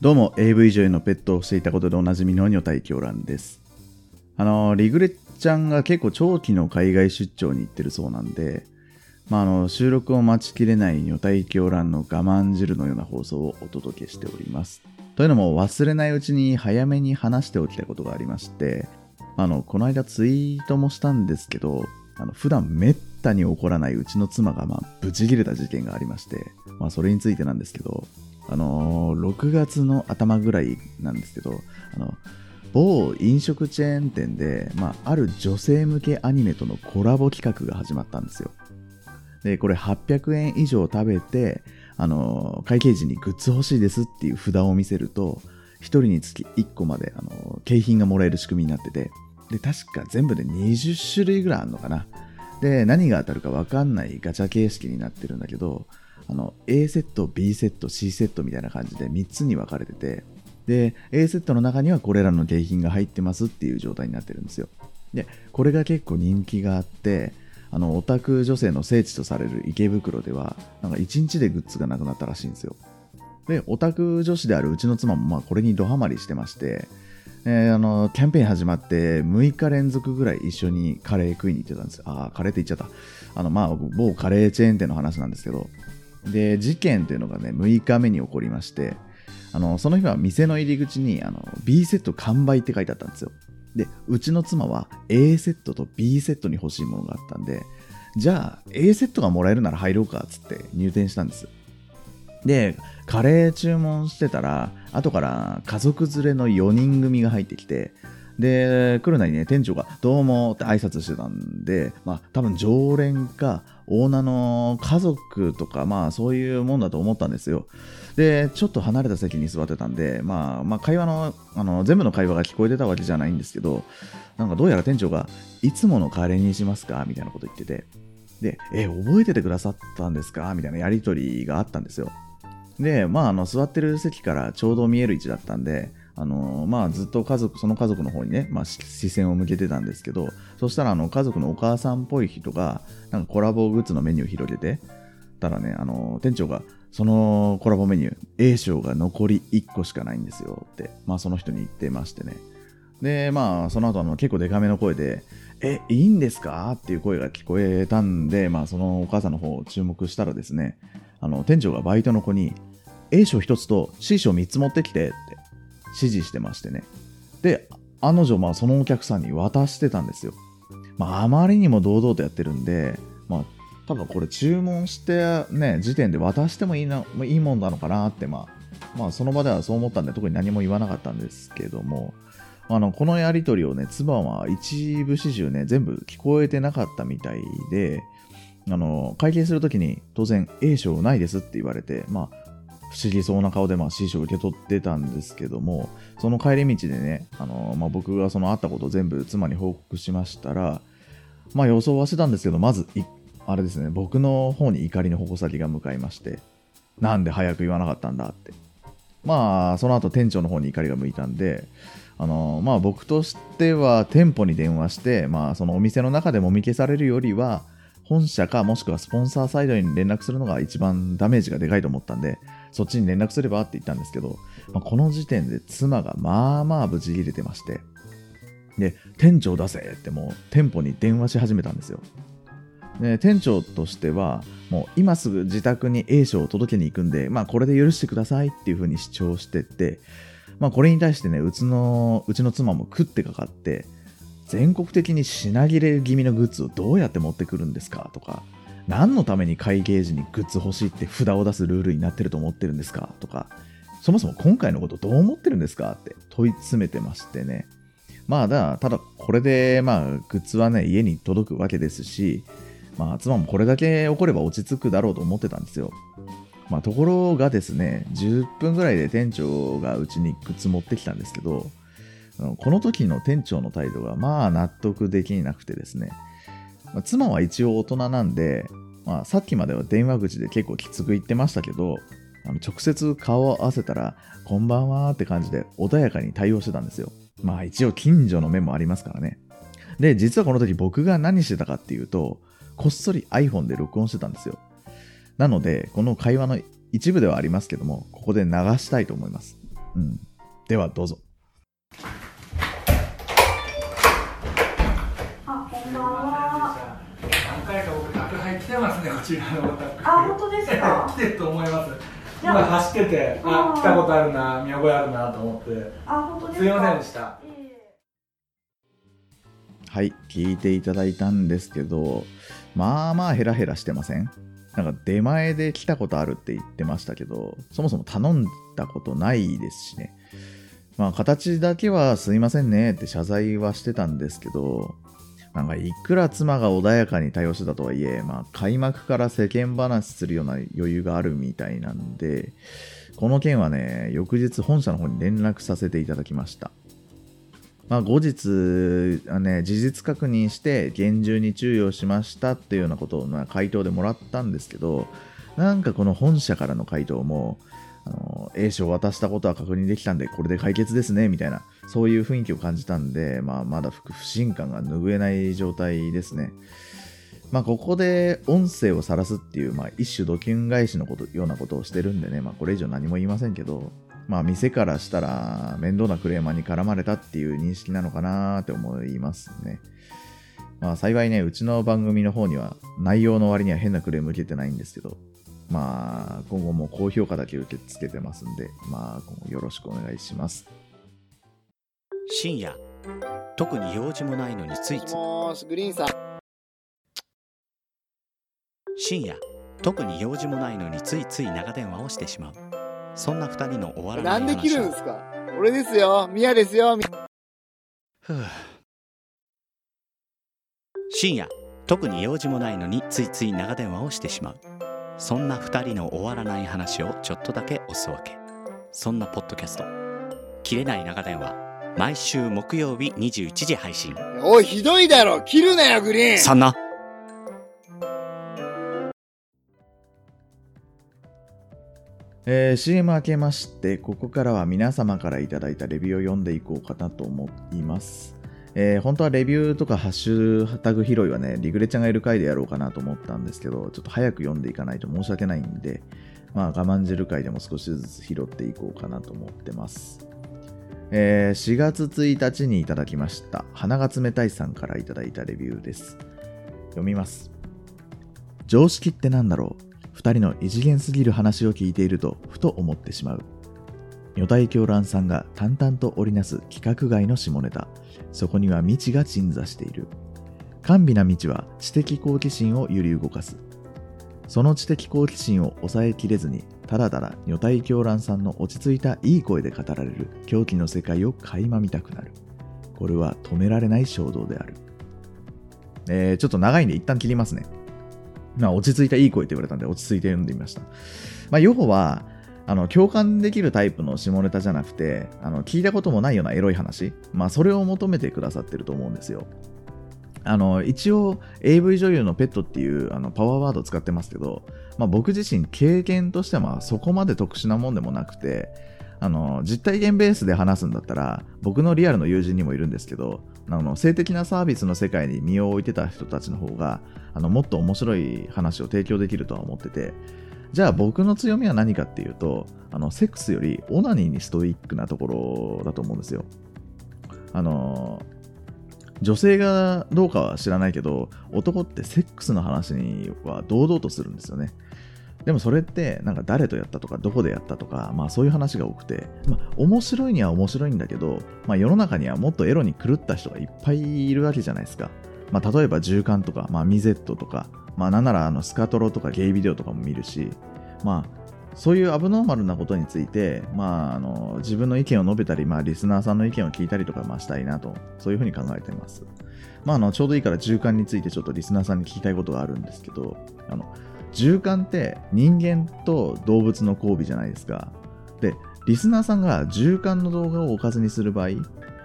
どうも AV 女優のペットをしていたことでおなじみの女体狂乱です。あのリグレッちゃんが結構長期の海外出張に行ってるそうなんでまあ、あの収録を待ちきれない女体狂乱の我慢汁のような放送をお届けしております。というのも忘れないうちに早めに話しておきたいことがありましてあのこの間ツイートもしたんですけどあの普段めったに起こらないうちの妻がまあブチ切れた事件がありまして、まあ、それについてなんですけどあのー、6月の頭ぐらいなんですけど、あの、某飲食チェーン店で、まあ、ある女性向けアニメとのコラボ企画が始まったんですよ。で、これ800円以上食べて、あのー、会計時にグッズ欲しいですっていう札を見せると、1人につき1個まで、あのー、景品がもらえる仕組みになってて、で、確か全部で20種類ぐらいあるのかな。で、何が当たるか分かんないガチャ形式になってるんだけど、あの A セット B セット C セットみたいな感じで3つに分かれててで A セットの中にはこれらの景品が入ってますっていう状態になってるんですよ。でこれが結構人気があってあのオタク女性の聖地とされる池袋ではなんか1日でグッズがなくなったらしいんですよ。でオタク女子であるうちの妻もまあこれにドハマりしてましてえー、あのキャンペーン始まって6日連続ぐらい一緒にカレー食いに行ってたんです。ああカレーって言っちゃった。あのまあ某カレーチェーン店の話なんですけどで事件というのがね6日目に起こりましてあのその日は店の入り口にあの B セット完売って書いてあったんですよ。でうちの妻は A セットと B セットに欲しいものがあったんでじゃあ A セットがもらえるなら入ろうかっつって入店したんです。でカレー注文してたら後から家族連れの4人組が入ってきてで来るなりね店長が「どうも」って挨拶してたんでまあ多分常連かオーナーの家族とかまあそういうもんだと思ったんですよでちょっと離れた席に座ってたんで、まあ、まあ会話のあの全部の会話が聞こえてたわけじゃないんですけどなんかどうやら店長が「いつものカレーにしますか?」みたいなこと言っててで「え覚えててくださったんですか?」みたいなやり取りがあったんですよでまああの座ってる席からちょうど見える位置だったんであのまあ、ずっと家族、その家族の方にね、まあ、視線を向けてたんですけど、そしたらあの家族のお母さんっぽい人が、なんかコラボグッズのメニューを広げて、たらね、あの店長が、そのコラボメニュー、A 賞が残り1個しかないんですよって、まあ、その人に言ってましてね。で、まあ、その後あの結構デカめの声で、え、いいんですか？っていう声が聞こえたんで、まあ、そのお母さんの方を注目したらですね、あの店長がバイトの子に、A 賞1つと C 賞3つ持ってきてって指示してましてね。で、あの女、まあ、そのお客さんに渡してたんですよ。まあ、あまりにも堂々とやってるんで、まあ、多分これ注文してね、時点で渡してもいいないいもんなのかなって、まあ、まあ、その場ではそう思ったんで、特に何も言わなかったんですけども、あの、このやりとりをね、妻は一部始終ね、全部聞こえてなかったみたいで、あの、会計するときに当然 A 賞ないですって言われて、まあ、不思議そうな顔でまあ C 賞受け取ってたんですけどもその帰り道でね、あのまあ、僕がその会ったことを全部妻に報告しましたらまあ予想はしてたんですけどまずあれですね僕の方に怒りの矛先が向かいましてなんで早く言わなかったんだって。まあその後店長の方に怒りが向いたんであのまあ僕としては店舗に電話してまあそのお店の中でもみ消されるよりは本社かもしくはスポンサーサイドに連絡するのが一番ダメージがでかいと思ったんで、そっちに連絡すればって言ったんですけど、まあ、この時点で妻がまあまあブチ切れてまして、で、店長出せってもう店舗に電話し始めたんですよ。で店長としては、もう今すぐ自宅に A 賞を届けに行くんで、まあこれで許してくださいっていう風に主張してて、まあこれに対してね、うちの、うちの妻も食ってかかって、全国的に品切れ気味のグッズをどうやって持ってくるんですかとか、何のために会計時にグッズ欲しいって札を出すルールになってると思ってるんですか？とか、そもそも今回のことどう思ってるんですか？って問い詰めてましてね。まあだ、ただこれでまあグッズはね、家に届くわけですし、まあ妻もこれだけ怒れば落ち着くだろうと思ってたんですよ。まあところがですね、10分ぐらいで店長がうちにグッズ持ってきたんですけど、この時の店長の態度がまあ納得できなくてですね、まあ、妻は一応大人なんで、まあ、さっきまでは電話口で結構きつく言ってましたけど、あの直接顔を合わせたら、こんばんはって感じで穏やかに対応してたんですよ。まあ一応近所の目もありますからね。で、実はこの時僕が何してたかっていうと、こっそり iPhone で録音してたんですよ。なので、この会話の一部ではありますけども、ここで流したいと思います。うん。では、どうぞ。ちらのお宅あ、本当ですか？来。てると思います今あ走っててあ来たことあるな見覚えあるなと思ってあ、本当ですか？すいませんでしたいえいえはい、聞いていただいたんですけど、まあまあヘラヘラしてません？なんか出前で来たことあるって言ってましたけど、そもそも頼んだことないですしね。まあ形だけはすいませんねって謝罪はしてたんですけど、なんかいくら妻が穏やかに対応してたとはいえ、まあ開幕から世間話するような余裕があるみたいなんで、この件はね、翌日本社の方に連絡させていただきました。まあ、後日、ね、事実確認して厳重に注意をしましたっていうようなことを、まあ、回答でもらったんですけどなんかこの本社からの回答もあの A 賞渡したことは確認できたんでこれで解決ですねみたいなそういう雰囲気を感じたんで、まあ、まだ不信感が拭えない状態ですね。まあ、ここで音声を晒すっていう、まあ、一種ドキュン返しのことようなことをしてるんでね、まあ、これ以上何も言いませんけど、まあ、店からしたら面倒なクレーマーに絡まれたっていう認識なのかなって思いますね。まあ、幸いね、うちの番組の方には内容の割には変なクレーム受けてないんですけど、まあ、今後も高評価だけ受け付けてますんで、まあ、今後よろしくお願いします。深夜特に用事もないのについついもーし、グリーンさん。深夜特に用事もないのについつい長電話をしてしまうそんな二人の終わらなないんで切るんですか？俺ですよ。ミヤですよ。みふう深夜特に用事もないのについつい長電話をしてしまうそんな二人の終わらない話をちょっとだけおすわけ。そんなポッドキャスト「切れない長電話」毎週木曜日21時配信。おい、ひどいだろ。切るなよ、グリーン。そんな。えー CM 明けまして、ここからは皆様からいただいたレビューを読んでいこうかなと思います。えー本当はレビューとかハッシュタグ拾いはね、リグレちゃんがいる回でやろうかなと思ったんですけど、ちょっと早く読んでいかないと申し訳ないんで、まあ我慢汁回でも少しずつ拾っていこうかなと思ってます。えー4月1日にいただきました、鼻が冷たいさんからいただいたレビューです。読みます。常識ってなんだろう？二人の異次元すぎる話を聞いているとふと思ってしまう女体狂乱さんが淡々と織りなす規格外の下ネタ。そこには未知が鎮座している。甘美な未知は知的好奇心を揺り動かす。その知的好奇心を抑えきれずにただただ女体狂乱さんの落ち着いたいい声で語られる。狂気の世界を垣間見たくなる。これは止められない衝動である。えー、ちょっと長いんで一旦切りますね。まあ、落ち着いたいい声って言われたんで、落ち着いて読んでみました。まあ、要は、あの、共感できるタイプの下ネタじゃなくて、あの、聞いたこともないようなエロい話、まあ、それを求めてくださってると思うんですよ。あの、一応、AV 女優のペットっていうあのパワーワード使ってますけど、まあ、僕自身経験としてはそこまで特殊なもんでもなくて、あの実体験ベースで話すんだったら僕のリアルの友人にもいるんですけどあの性的なサービスの世界に身を置いてた人たちの方があのもっと面白い話を提供できるとは思っててじゃあ僕の強みは何かっていうとあのセックスよりオナニーにストイックなところだと思うんですよ。あの女性がどうかは知らないけど男ってセックスの話には堂々とするんですよね。でもそれってなんか誰とやったとかどこでやったとか、まあ、そういう話が多くて、まあ、面白いには面白いんだけど、まあ、世の中にはもっとエロに狂った人がいっぱいいるわけじゃないですか、まあ、例えば銃艦とか、まあ、ミゼットとか、まあ、なんならあのスカトロとかゲイビデオとかも見るし、まあ、そういうアブノーマルなことについて、まあ、あの自分の意見を述べたり、まあ、リスナーさんの意見を聞いたりとか、まあ、したいなとそういうふうに考えています、まあ、あのちょうどいいから銃艦についてちょっとリスナーさんに聞きたいことがあるんですけどあの銃艦って人間と動物の交尾じゃないですか。で、リスナーさんが銃艦の動画をおかずにする場合、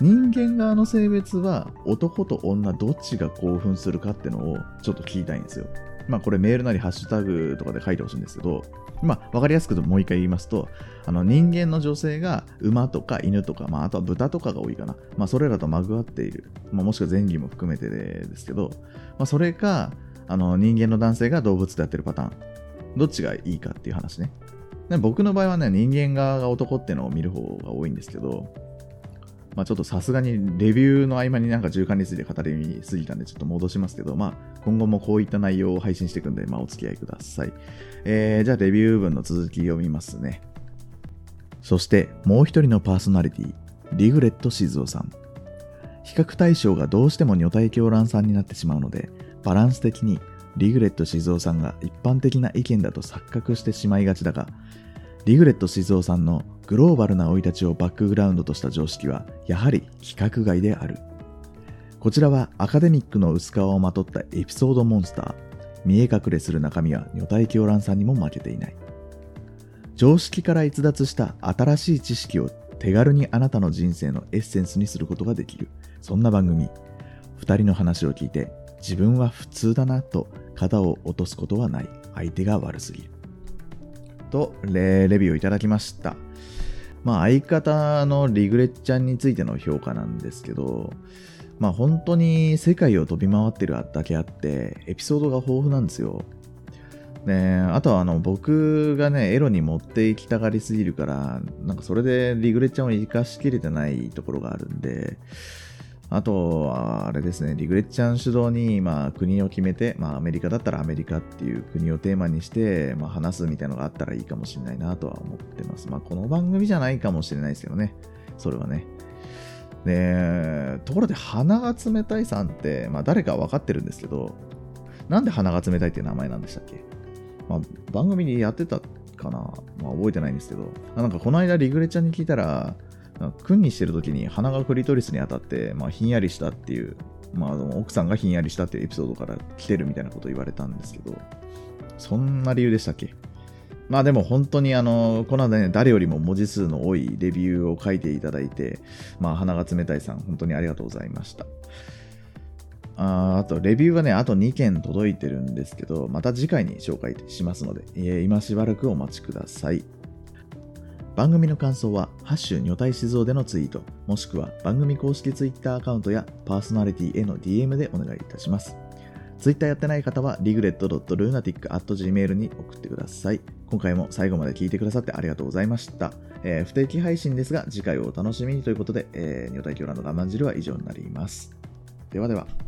人間側の性別は男と女どっちが興奮するかってのをちょっと聞きたいんですよ。まあこれメールなりハッシュタグとかで書いてほしいんですけど、まあわかりやすくもう一回言いますと、あの人間の女性が馬とか犬とか、まああとは豚とかが多いかな。まあそれらとまぐわっている。まあもしくは前儀も含めてですけど、まあそれか、あの人間の男性が動物でやってるパターンどっちがいいかっていう話ね僕の場合はね、人間側が男ってのを見る方が多いんですけど、まあちょっとさすがにレビューの合間になんか循環について語りすぎたんでちょっと戻しますけど、まあ今後もこういった内容を配信していくんで、まあお付き合いください。えー、じゃあレビュー文の続き読みますね。そしてもう一人のパーソナリティ、リグレット静雄さん。比較対象がどうしても女体狂乱さんになってしまうので、バランス的にリグレット静雄さんが一般的な意見だと錯覚してしまいがちだが、リグレット静雄さんのグローバルな生い立ちをバックグラウンドとした常識はやはり規格外である。こちらはアカデミックの薄皮をまとったエピソードモンスター。見え隠れする中身は女体狂乱さんにも負けていない。常識から逸脱した新しい知識を手軽にあなたの人生のエッセンスにすることができる。そんな番組。二人の話を聞いて自分は普通だなと肩を落とすことはない。相手が悪すぎる。とレレビューをいただきました。まあ相方のリグレッちゃんについての評価なんですけど、まあ本当に世界を飛び回ってるだけあって、エピソードが豊富なんですよ。ねあとはあの僕がね、エロに持っていきたがりすぎるから、なんかそれでリグレッちゃんを生かしきれてないところがあるんで、あとは、あれですね、リグレッちゃん主導に、まあ、国を決めて、まあ、アメリカだったらアメリカっていう国をテーマにして、まあ、話すみたいなのがあったらいいかもしれないなとは思ってます。まあ、この番組じゃないかもしれないですけどね、それはね。で、ところで、鼻が冷たいさんって、まあ、誰か分かってるんですけど、なんで鼻が冷たいっていう名前なんでしたっけ？まあ、番組にやってたかな？まあ、覚えてないんですけど、なんかこの間リグレちゃんに聞いたら、訓にしてる時に鼻がクリトリスに当たって、まあ、ひんやりしたっていう、まあ、奥さんがひんやりしたっていうエピソードから来てるみたいなこと言われたんですけど、そんな理由でしたっけ？まあでも本当にあの、この間ね、誰よりも文字数の多いレビューを書いていただいて、まあ鼻が冷たいさん、本当にありがとうございました。ああと、レビューはね、あと2件届いてるんですけど、また次回に紹介しますので、えー今しばらくお待ちください。番組の感想は、ハッシュ女体静雄でのツイート、もしくは番組公式ツイッターアカウントやパーソナリティへの DM でお願いいたします。ツイッターやってない方は、regret.lunatic.gmail に送ってください。今回も最後まで聞いてくださってありがとうございました。えー不定期配信ですが、次回をお楽しみにということで、えー、女体狂乱の我慢汁は以上になります。ではでは。